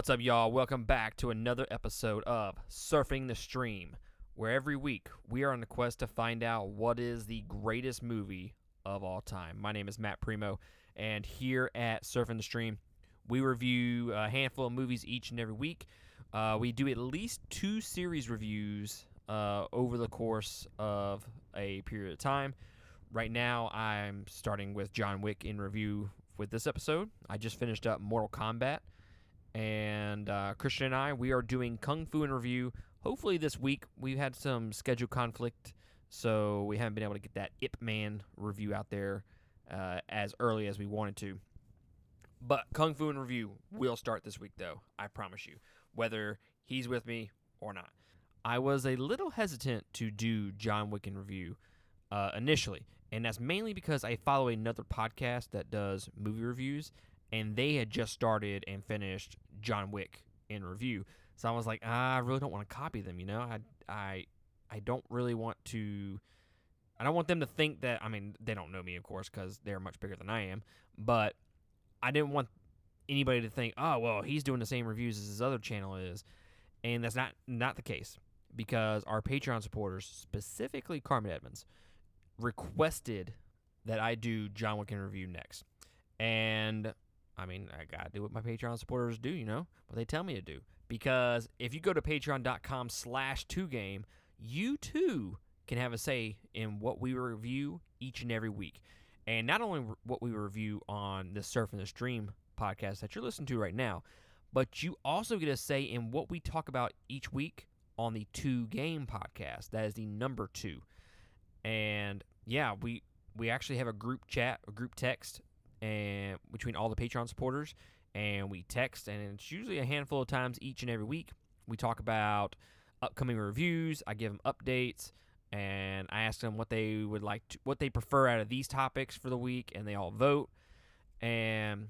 What's up, y'all? Welcome back to another episode of Surfing the Stream, where every week we are on the quest to find out what is the greatest movie of all time. My name is Matt Primo, and here at Surfing the Stream, we review a handful of movies each and every week. Uh, we do at least two series reviews uh, over the course of a period of time. Right now, I'm starting with John Wick in review with this episode. I just finished up Mortal Kombat and uh, Christian and I, we are doing Kung Fu in review. Hopefully this week. We've had some schedule conflict, so we haven't been able to get that Ip Man review out there uh, as early as we wanted to. But Kung Fu in review will start this week, though. I promise you, whether he's with me or not. I was a little hesitant to do John Wick in review uh, initially, and that's mainly because I follow another podcast that does movie reviews, and they had just started and finished John Wick in review. So I was like, ah, I really don't want to copy them. You know, I I I don't really want to. I don't want them to think that. I mean, they don't know me, of course, because they're much bigger than I am. But I didn't want anybody to think, oh, well, he's doing the same reviews as his other channel is, and that's not not the case because our Patreon supporters, specifically Carmen Edmonds, requested that I do John Wick in review next, and I mean, I gotta do what my Patreon supporters do, you know, what they tell me to do. Because if you go to patreon.com slash two game, you too can have a say in what we review each and every week. And not only what we review on the Surfing the Stream podcast that you're listening to right now, but you also get a say in what we talk about each week on the two game podcast. That is the number two. And yeah, we we actually have a group chat, a group text and between all the Patreon supporters, and we text, and it's usually a handful of times each and every week. We talk about upcoming reviews. I give them updates, and I ask them what they would like, to, what they prefer out of these topics for the week, and they all vote. And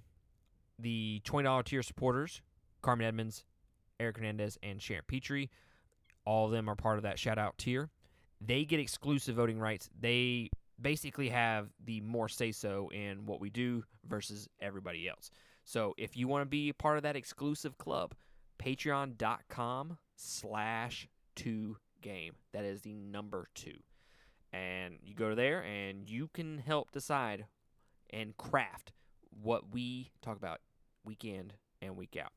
the twenty dollar tier supporters, Carmen Edmonds, Eric Hernandez, and Sharon Petrie, all of them are part of that shout out tier. They get exclusive voting rights. They basically have the more say so in what we do versus everybody else. So if you want to be part of that exclusive club, patreon.com slash two game. That is the number two. And you go there and you can help decide and craft what we talk about week in and week out.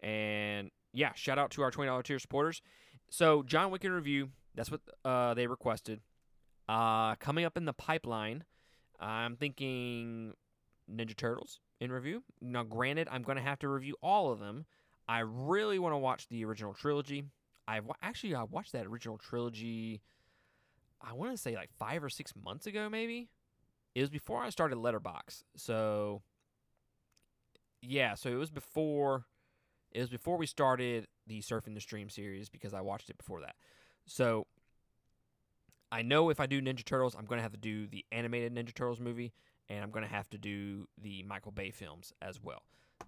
And yeah, shout out to our $20 tier supporters. So, John Wick in review, that's what uh, they requested. Uh, coming up in the pipeline, I'm thinking Ninja Turtles in review. Now, granted, I'm going to have to review all of them. I really want to watch the original trilogy. I've actually I watched that original trilogy. I want to say like five or six months ago, maybe. It was before I started Letterboxd, so yeah. So it was before. It was before we started the Surfing the Stream series because I watched it before that. So I know if I do Ninja Turtles, I'm going to have to do the animated Ninja Turtles movie, and I'm going to have to do the Michael Bay films as well.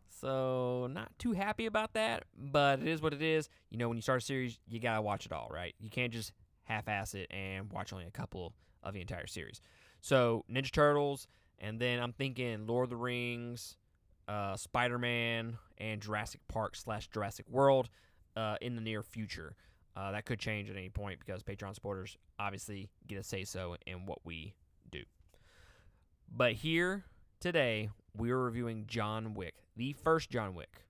So, not too happy about that, but it is what it is. You know, when you start a series, you got to watch it all, right? You can't just half ass it and watch only a couple of the entire series. So, Ninja Turtles, and then I'm thinking Lord of the Rings, uh, Spider Man, and Jurassic Park slash Jurassic World uh, in the near future. Uh, that could change at any point because Patreon supporters obviously get a say so in what we do. But here today, we are reviewing John Wick, the first John Wick.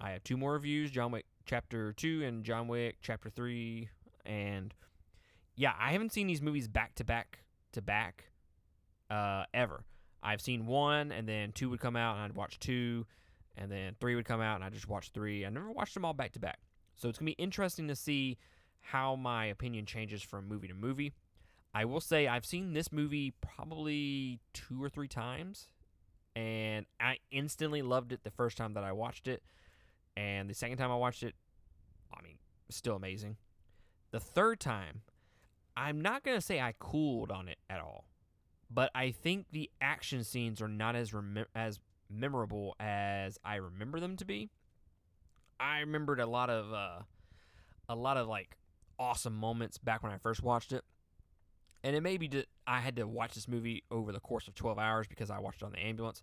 I have two more reviews John Wick Chapter 2 and John Wick Chapter 3. And yeah, I haven't seen these movies back to back to back uh, ever. I've seen one, and then two would come out, and I'd watch two, and then three would come out, and I just watched three. I never watched them all back to back. So it's going to be interesting to see how my opinion changes from movie to movie. I will say I've seen this movie probably two or three times, and I instantly loved it the first time that I watched it. And the second time I watched it, I mean, still amazing. The third time, I'm not going to say I cooled on it at all, but I think the action scenes are not as rem- as memorable as I remember them to be. I remembered a lot of uh, a lot of like awesome moments back when I first watched it. And it may be that I had to watch this movie over the course of 12 hours because I watched it on the ambulance.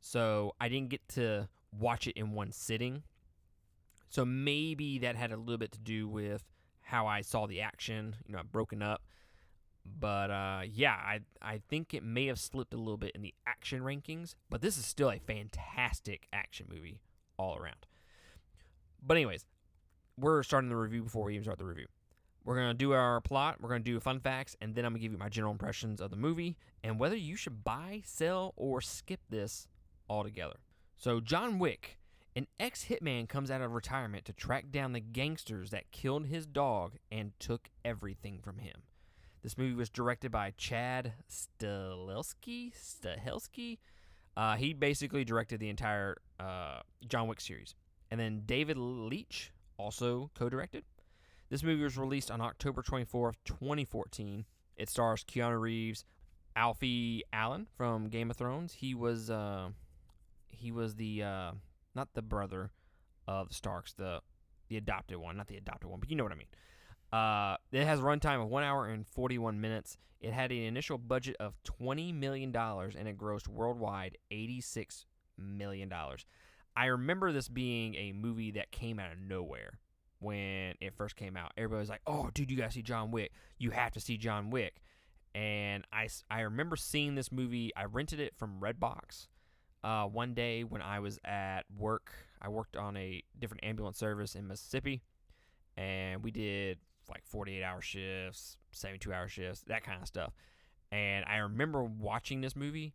So I didn't get to watch it in one sitting. So maybe that had a little bit to do with how I saw the action, you know, broken up. But uh, yeah, I I think it may have slipped a little bit in the action rankings, but this is still a fantastic action movie all around. But anyways, we're starting the review before we even start the review. We're gonna do our plot, we're gonna do fun facts, and then I'm gonna give you my general impressions of the movie and whether you should buy, sell, or skip this altogether. So John Wick, an ex-hitman comes out of retirement to track down the gangsters that killed his dog and took everything from him. This movie was directed by Chad Stahelski. Stahelski. Uh, he basically directed the entire uh, John Wick series, and then David Leitch also co-directed. This movie was released on October 24th, 2014. It stars Keanu Reeves, Alfie Allen from Game of Thrones. He was uh, he was the uh, not the brother of Starks, the the adopted one, not the adopted one, but you know what I mean. Uh, it has a runtime of one hour and 41 minutes. It had an initial budget of 20 million dollars and it grossed worldwide 86 million dollars. I remember this being a movie that came out of nowhere when it first came out. Everybody was like, "Oh, dude, you gotta see John Wick. You have to see John Wick." And I, I remember seeing this movie. I rented it from Redbox uh, one day when I was at work. I worked on a different ambulance service in Mississippi, and we did like 48 hour shifts, 72 hour shifts, that kind of stuff. And I remember watching this movie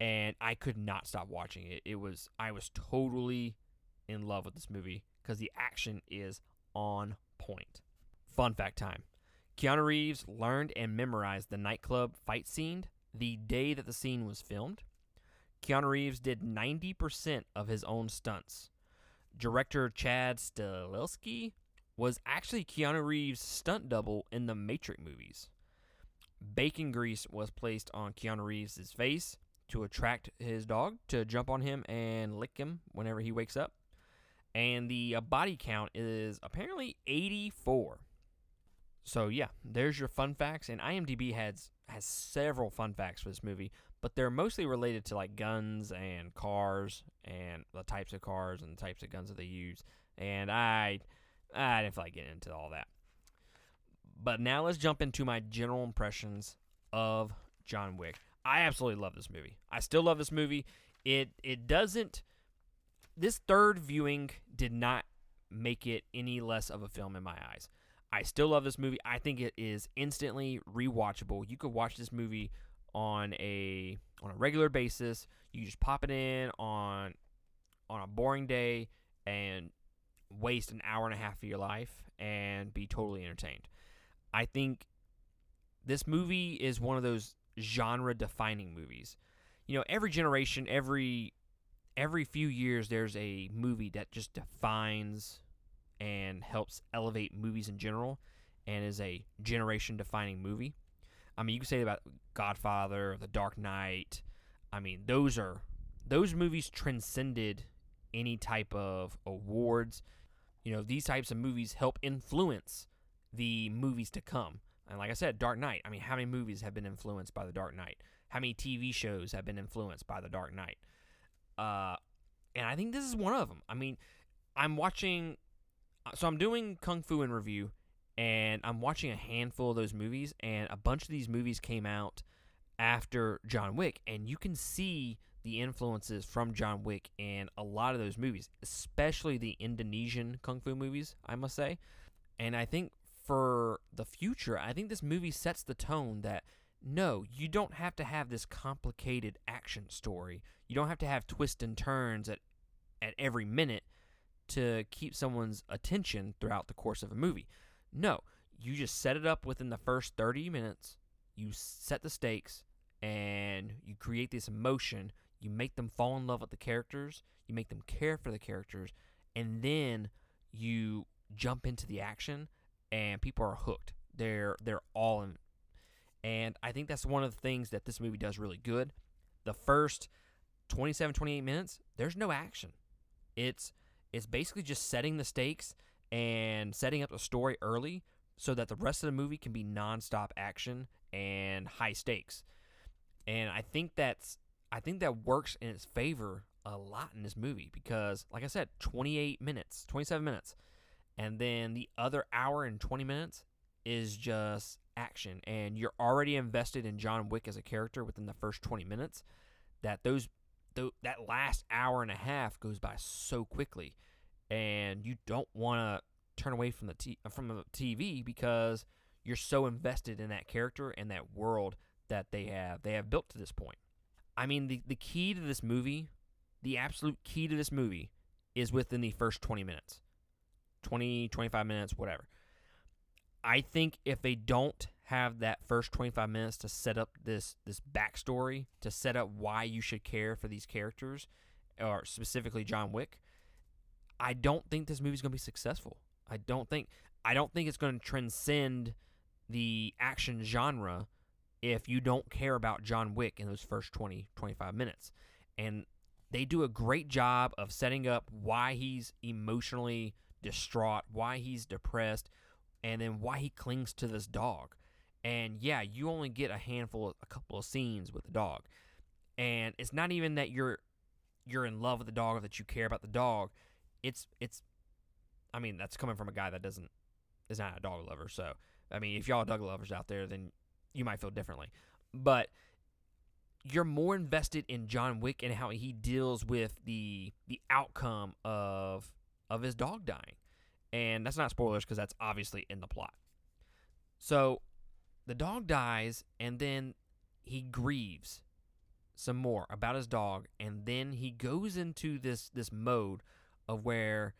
and I could not stop watching it. It was I was totally in love with this movie because the action is on point. Fun fact time. Keanu Reeves learned and memorized the nightclub fight scene the day that the scene was filmed. Keanu Reeves did 90% of his own stunts. Director Chad Stahelski was actually Keanu Reeves' stunt double in the Matrix movies. Bacon grease was placed on Keanu Reeves' face to attract his dog to jump on him and lick him whenever he wakes up. And the uh, body count is apparently 84. So yeah, there's your fun facts. And IMDb has has several fun facts for this movie, but they're mostly related to like guns and cars and the types of cars and the types of guns that they use. And I I didn't feel like getting into all that. But now let's jump into my general impressions of John Wick. I absolutely love this movie. I still love this movie. It it doesn't this third viewing did not make it any less of a film in my eyes. I still love this movie. I think it is instantly rewatchable. You could watch this movie on a on a regular basis. You just pop it in on on a boring day and waste an hour and a half of your life and be totally entertained. I think this movie is one of those genre defining movies. You know, every generation, every every few years there's a movie that just defines and helps elevate movies in general and is a generation defining movie. I mean, you can say about Godfather, The Dark Knight. I mean, those are those movies transcended any type of awards. You know, these types of movies help influence the movies to come. And like I said, Dark Knight. I mean, how many movies have been influenced by The Dark Knight? How many TV shows have been influenced by The Dark Knight? Uh, and I think this is one of them. I mean, I'm watching, uh, so I'm doing Kung Fu in review, and I'm watching a handful of those movies, and a bunch of these movies came out after John Wick, and you can see the influences from John Wick in a lot of those movies, especially the Indonesian kung fu movies, I must say. And I think for the future, I think this movie sets the tone that no, you don't have to have this complicated action story. You don't have to have twists and turns at at every minute to keep someone's attention throughout the course of a movie. No, you just set it up within the first 30 minutes. You set the stakes and you create this emotion. You make them fall in love with the characters, you make them care for the characters, and then you jump into the action and people are hooked. They're they're all in and I think that's one of the things that this movie does really good. The first 27 28 minutes, there's no action. It's it's basically just setting the stakes and setting up the story early so that the rest of the movie can be nonstop action and high stakes. And I think that's I think that works in its favor a lot in this movie because, like I said, 28 minutes, 27 minutes, and then the other hour and 20 minutes is just action, and you're already invested in John Wick as a character within the first 20 minutes. That those, th- that last hour and a half goes by so quickly, and you don't want to turn away from the t- uh, from the TV because you're so invested in that character and that world that they have they have built to this point. I mean, the, the key to this movie, the absolute key to this movie, is within the first 20 minutes. 20, 25 minutes, whatever. I think if they don't have that first 25 minutes to set up this this backstory, to set up why you should care for these characters, or specifically John Wick, I don't think this movie's going to be successful. I don't think I don't think it's going to transcend the action genre if you don't care about John Wick in those first 20, 25 minutes. And they do a great job of setting up why he's emotionally distraught, why he's depressed, and then why he clings to this dog. And yeah, you only get a handful, a couple of scenes with the dog. And it's not even that you're you're in love with the dog or that you care about the dog. It's it's I mean, that's coming from a guy that doesn't is not a dog lover. So, I mean, if y'all dog lovers out there, then you might feel differently. But you're more invested in John Wick and how he deals with the the outcome of of his dog dying. And that's not spoilers because that's obviously in the plot. So the dog dies and then he grieves some more about his dog and then he goes into this this mode of where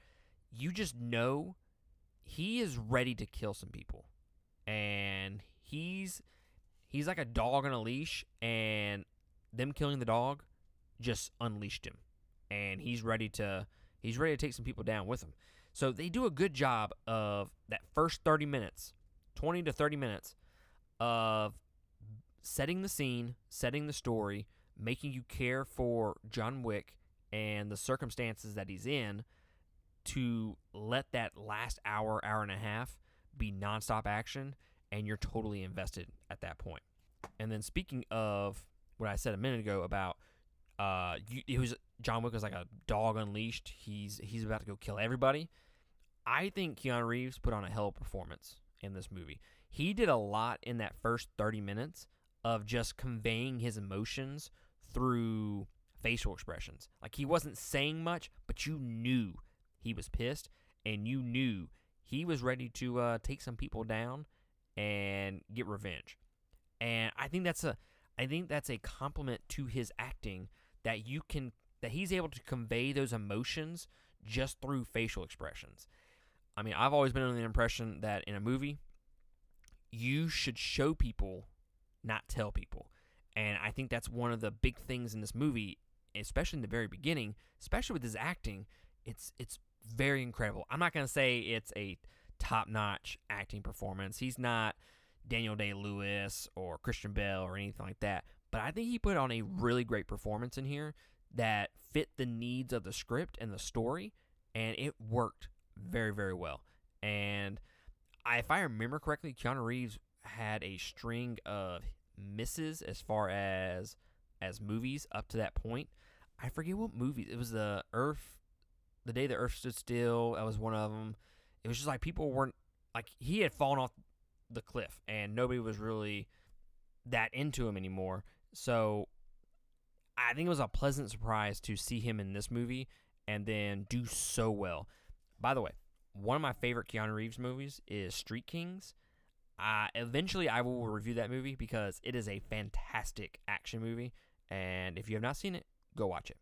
you just know he is ready to kill some people. And he's he's like a dog on a leash, and them killing the dog just unleashed him, and he's ready to he's ready to take some people down with him. So they do a good job of that first 30 minutes, 20 to 30 minutes of setting the scene, setting the story, making you care for John Wick and the circumstances that he's in to let that last hour, hour and a half be nonstop action and you're totally invested at that point. And then speaking of what I said a minute ago about uh, you, it was John Wick was like a dog unleashed. He's he's about to go kill everybody. I think Keanu Reeves put on a hell of a performance in this movie. He did a lot in that first 30 minutes of just conveying his emotions through facial expressions. Like he wasn't saying much, but you knew he was pissed and you knew he was ready to uh, take some people down and get revenge. And I think that's a I think that's a compliment to his acting that you can that he's able to convey those emotions just through facial expressions. I mean, I've always been under the impression that in a movie you should show people, not tell people. And I think that's one of the big things in this movie, especially in the very beginning, especially with his acting. It's it's very incredible. I'm not to say it's a top-notch acting performance. He's not Daniel Day Lewis or Christian Bale or anything like that. But I think he put on a really great performance in here that fit the needs of the script and the story, and it worked very, very well. And I, if I remember correctly, Keanu Reeves had a string of misses as far as as movies up to that point. I forget what movie it was. The Earth, the day the Earth stood still. That was one of them. It was just like people weren't like he had fallen off the cliff, and nobody was really that into him anymore. So I think it was a pleasant surprise to see him in this movie and then do so well. By the way, one of my favorite Keanu Reeves movies is Street Kings. Uh, eventually, I will review that movie because it is a fantastic action movie. And if you have not seen it, go watch it.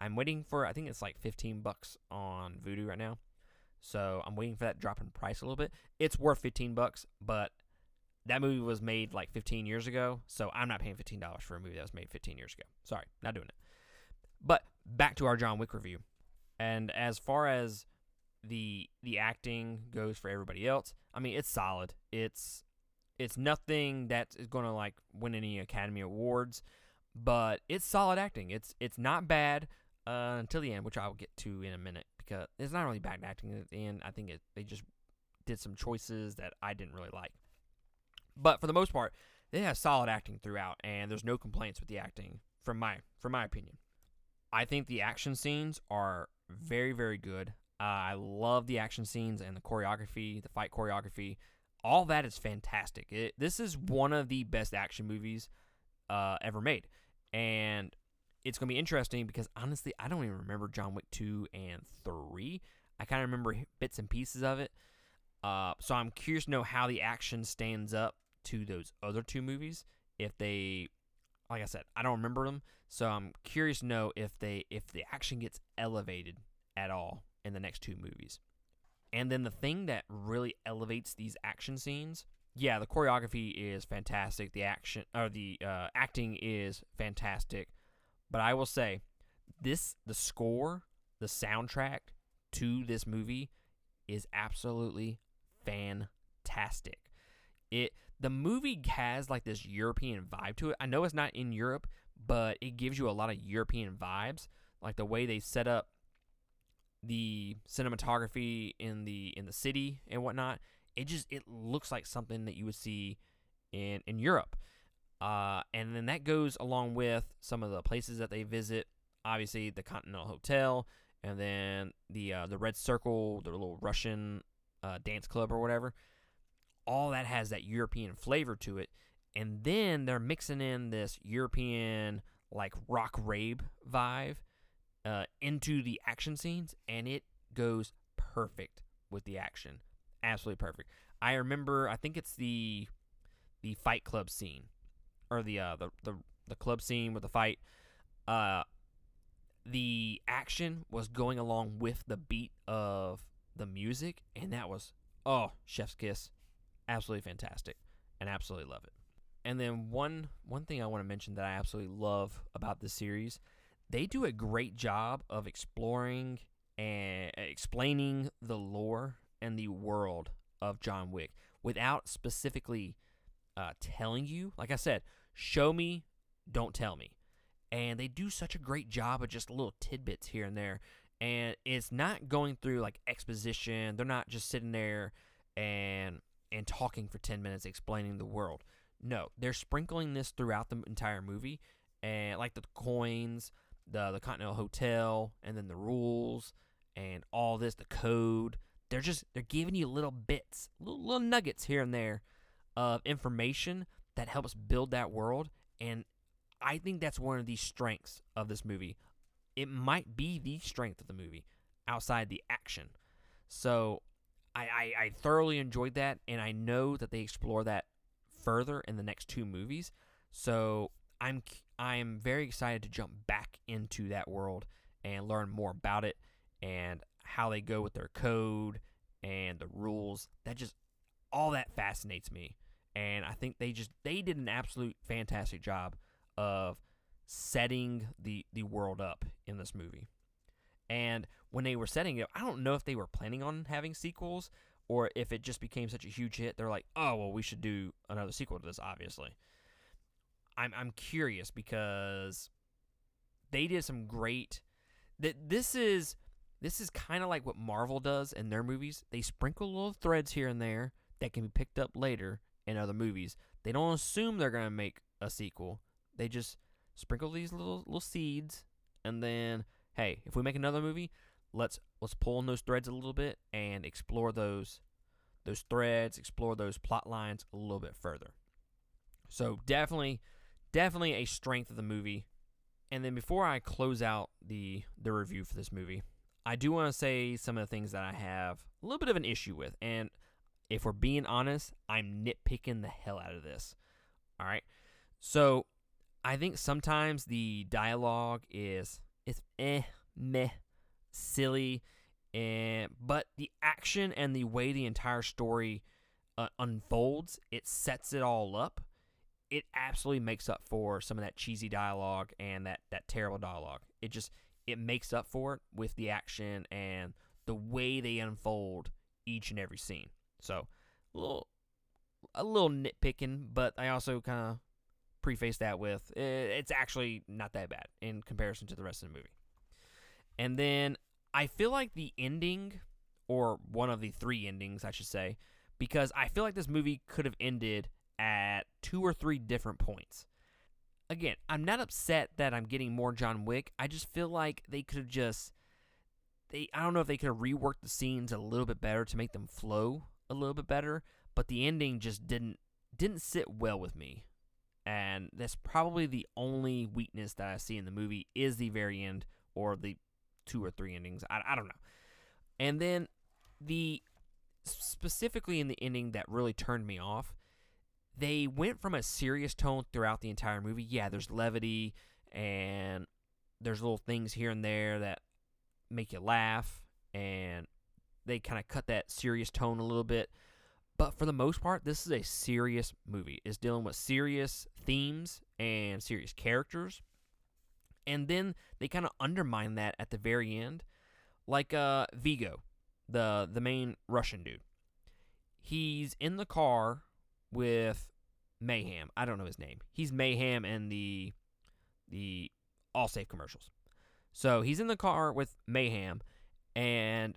I'm waiting for, I think it's like 15 bucks on Vudu right now. So I'm waiting for that drop in price a little bit. It's worth 15 bucks, but that movie was made like 15 years ago, so I'm not paying $15 for a movie that was made 15 years ago. Sorry, not doing it. But back to our John Wick review. And as far as the the acting goes for everybody else, I mean it's solid. It's it's nothing that is going to like win any Academy Awards, but it's solid acting. It's it's not bad uh, until the end, which I'll get to in a minute because it's not really bad acting at the end. I think it, they just did some choices that I didn't really like. But for the most part, they have solid acting throughout, and there's no complaints with the acting from my from my opinion. I think the action scenes are very, very good. Uh, I love the action scenes and the choreography, the fight choreography. All that is fantastic. It, this is one of the best action movies uh, ever made. And it's going to be interesting because honestly, I don't even remember John Wick 2 and 3. I kind of remember bits and pieces of it. Uh, so I'm curious to know how the action stands up to those other two movies. If they, like I said, I don't remember them, so I'm curious to know if they if the action gets elevated at all in the next two movies. And then the thing that really elevates these action scenes, yeah, the choreography is fantastic. The action or the uh, acting is fantastic. But I will say, this the score, the soundtrack to this movie is absolutely fantastic. It the movie has like this European vibe to it. I know it's not in Europe, but it gives you a lot of European vibes, like the way they set up the cinematography in the in the city and whatnot. It just it looks like something that you would see in in Europe. Uh, and then that goes along with some of the places that they visit. Obviously, the Continental Hotel, and then the uh, the Red Circle, the little Russian uh, dance club or whatever. All that has that European flavor to it, and then they're mixing in this European like rock rave vibe uh, into the action scenes, and it goes perfect with the action. Absolutely perfect. I remember, I think it's the the Fight Club scene, or the uh, the the the club scene with the fight. Uh, the action was going along with the beat of the music, and that was oh, chef's kiss, absolutely fantastic, and absolutely love it. And then one one thing I want to mention that I absolutely love about this series, they do a great job of exploring and explaining the lore and the world of John Wick without specifically uh, telling you. Like I said, show me, don't tell me. And they do such a great job of just little tidbits here and there. And it's not going through like exposition. They're not just sitting there and and talking for 10 minutes explaining the world. No, they're sprinkling this throughout the entire movie and like the coins, the the Continental Hotel, and then the rules and all this, the code. They're just they're giving you little bits, little, little nuggets here and there of information that helps build that world and I think that's one of the strengths of this movie. It might be the strength of the movie outside the action. So I, I, I thoroughly enjoyed that, and I know that they explore that further in the next two movies. So I'm I'm very excited to jump back into that world and learn more about it and how they go with their code and the rules. That just all that fascinates me. And I think they just they did an absolute fantastic job of setting the the world up in this movie. And when they were setting it, I don't know if they were planning on having sequels or if it just became such a huge hit. They're like, "Oh, well, we should do another sequel to this." Obviously, I'm I'm curious because they did some great. That this is this is kind of like what Marvel does in their movies. They sprinkle little threads here and there that can be picked up later in other movies. They don't assume they're gonna make a sequel. They just sprinkle these little little seeds, and then hey, if we make another movie, let's let's pull on those threads a little bit and explore those those threads, explore those plot lines a little bit further. So definitely, definitely a strength of the movie. And then before I close out the the review for this movie, I do want to say some of the things that I have a little bit of an issue with. And if we're being honest, I'm nitpicking the hell out of this. All right. So I think sometimes the dialogue is it's eh meh silly, and but the action and the way the entire story uh, unfolds, it sets it all up. It absolutely makes up for some of that cheesy dialogue and that that terrible dialogue. It just it makes up for it with the action and the way they unfold each and every scene. So a little a little nitpicking, but I also kind of preface that with it's actually not that bad in comparison to the rest of the movie. And then I feel like the ending, or one of the three endings, I should say, because I feel like this movie could have ended at two or three different points. again, I'm not upset that I'm getting more John Wick. I just feel like they could have just they I don't know if they could have reworked the scenes a little bit better to make them flow a little bit better, but the ending just didn't didn't sit well with me. And that's probably the only weakness that I see in the movie is the very end or the two or three endings. I, I don't know. And then the specifically in the ending that really turned me off, they went from a serious tone throughout the entire movie. Yeah, there's levity and there's little things here and there that make you laugh and they kind of cut that serious tone a little bit. But for the most part, this is a serious movie. It's dealing with serious themes and serious characters. And then they kind of undermine that at the very end. Like uh, Viggo, the the main Russian dude. He's in the car with Mayhem. I don't know his name. He's Mayhem in the the Allstate commercials. So he's in the car with Mayhem, and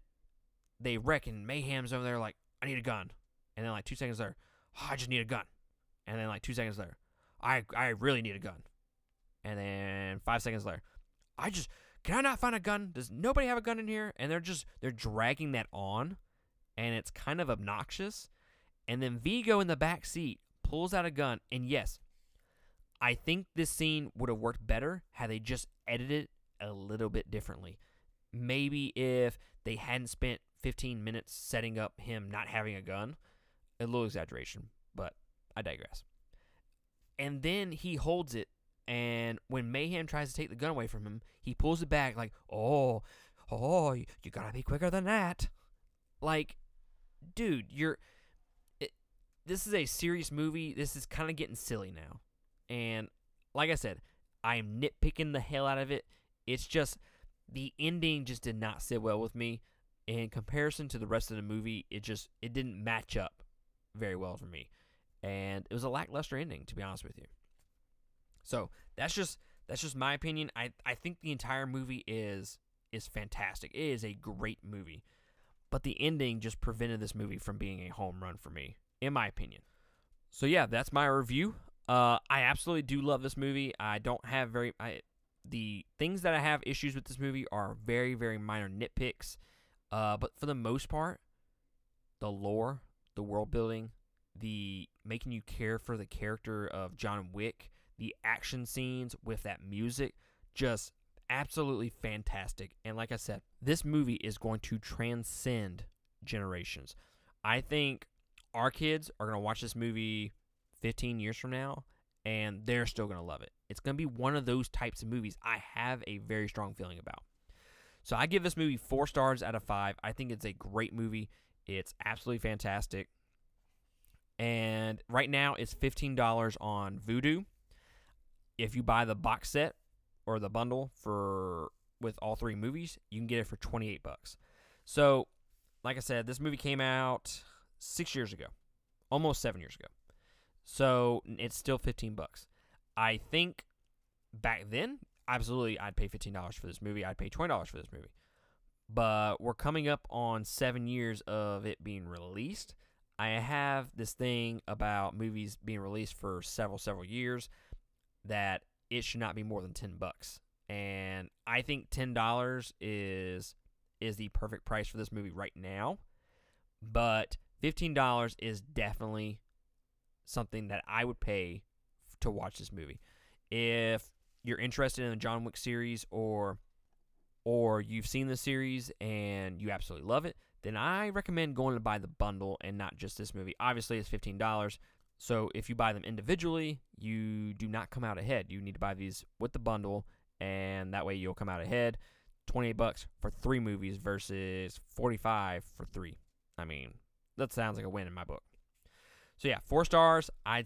they reckon Mayhem's over there like, I need a gun. And then like two seconds later, oh, I just need a gun. And then like two seconds later, I I really need a gun. And then five seconds later, I just can I not find a gun? Does nobody have a gun in here? And they're just they're dragging that on, and it's kind of obnoxious. And then Viggo in the back seat pulls out a gun, and yes, I think this scene would have worked better had they just edited a little bit differently. Maybe if they hadn't spent 15 minutes setting up him not having a gun, a little exaggeration, but I digress. And then he holds it, and when Mayhem tries to take the gun away from him, he pulls it back like, "Oh, oh, you, gotta be quicker than that." Like, dude, you're. It, this is a serious movie. This is kind of getting silly now, and like I said, I am nitpicking the hell out of it. It's just the ending just did not sit well with me. In comparison to the rest of the movie, it just it didn't match up very well for me, and it was a lackluster ending to be honest with you. So that's just that's just my opinion. I I think the entire movie is is fantastic. It is a great movie, but the ending just prevented this movie from being a home run for me, in my opinion. So yeah, that's my review. Uh, I absolutely do love this movie. I don't have very I the things that I have issues with this movie are very, very minor nitpicks. Uh, but for the most part, the lore, the world building, the making you care for the character of John Wick, the action scenes with that music, just absolutely fantastic. And like I said, this movie is going to transcend generations. I think our kids are going to watch this movie 15 years from now and they're still going to love it. It's going to be one of those types of movies I have a very strong feeling about. So I give this movie four stars out of five. I think it's a great movie. It's absolutely fantastic. And right now it's $15 on Vudu. If you buy the box set or the bundle for with all three movies, you can get it for 28 bucks. So, like I said, this movie came out 6 years ago. Almost 7 years ago. So it's still 15 bucks. I think back then, absolutely, I'd pay $15 for this movie. I'd pay $20 for this movie. But we're coming up on seven years of it being released. I have this thing about movies being released for several, several years that it should not be more than 10 bucks. And I think $10 is is the perfect price for this movie right now. But $15 is definitely something that I would pay to watch this movie. If you're interested in the John Wick series or or you've seen the series and you absolutely love it, then I recommend going to buy the bundle and not just this movie. Obviously, it's $15. So if you buy them individually, you do not come out ahead. You need to buy these with the bundle and that way you'll come out ahead. 28 bucks for 3 movies versus 45 for 3. I mean, that sounds like a win in my book. So yeah, four stars. I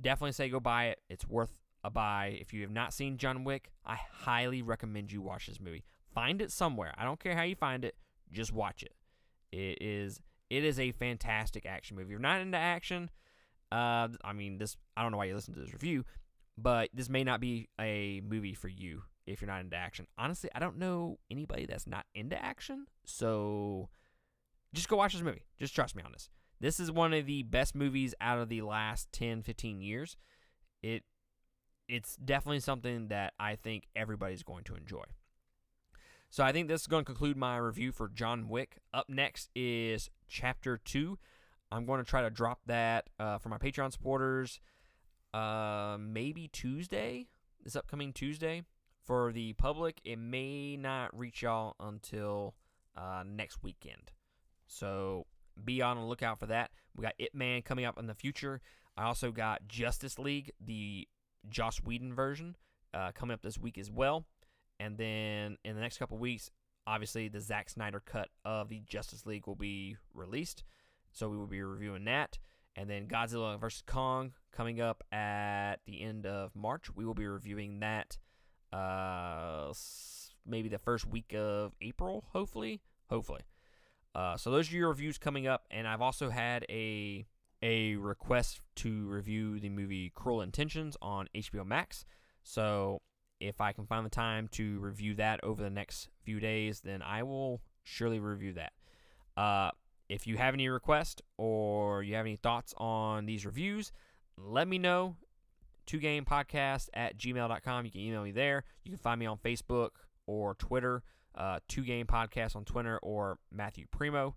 definitely say go buy it. It's worth a buy. If you have not seen John Wick, I highly recommend you watch this movie. Find it somewhere. I don't care how you find it. Just watch it. It is it is a fantastic action movie. If you're not into action, uh, I mean this. I don't know why you listen to this review, but this may not be a movie for you if you're not into action. Honestly, I don't know anybody that's not into action. So just go watch this movie. Just trust me on this. This is one of the best movies out of the last 10, 15 years. It it's definitely something that I think everybody's going to enjoy. So I think this is going to conclude my review for John Wick. Up next is Chapter 2. I'm going to try to drop that uh, for my Patreon supporters uh, maybe Tuesday, this upcoming Tuesday. For the public, it may not reach y'all until uh, next weekend. So be on the lookout for that. We got Ip Man coming up in the future. I also got Justice League, the Joss Whedon version, uh, coming up this week as well. And then in the next couple weeks, obviously the Zack Snyder cut of the Justice League will be released. So we will be reviewing that. And then Godzilla vs. Kong coming up at the end of March. We will be reviewing that uh, maybe the first week of April, hopefully. Hopefully. Uh, so those are your reviews coming up, and I've also had a a request to review the movie Cruel Intentions on HBO Max. So if I can find the time to review that over the next few days, then I will surely review that. Uh, if you have any requests or you have any thoughts on these reviews, let me know. Two game podcast at gmail.com. You can email me there. You can find me on Facebook or Twitter. Uh, two game podcast on Twitter or Matthew Primo.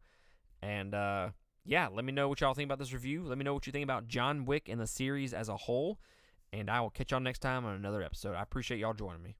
And uh, yeah, let me know what y'all think about this review. Let me know what you think about John Wick and the series as a whole. And I will catch y'all next time on another episode. I appreciate y'all joining me.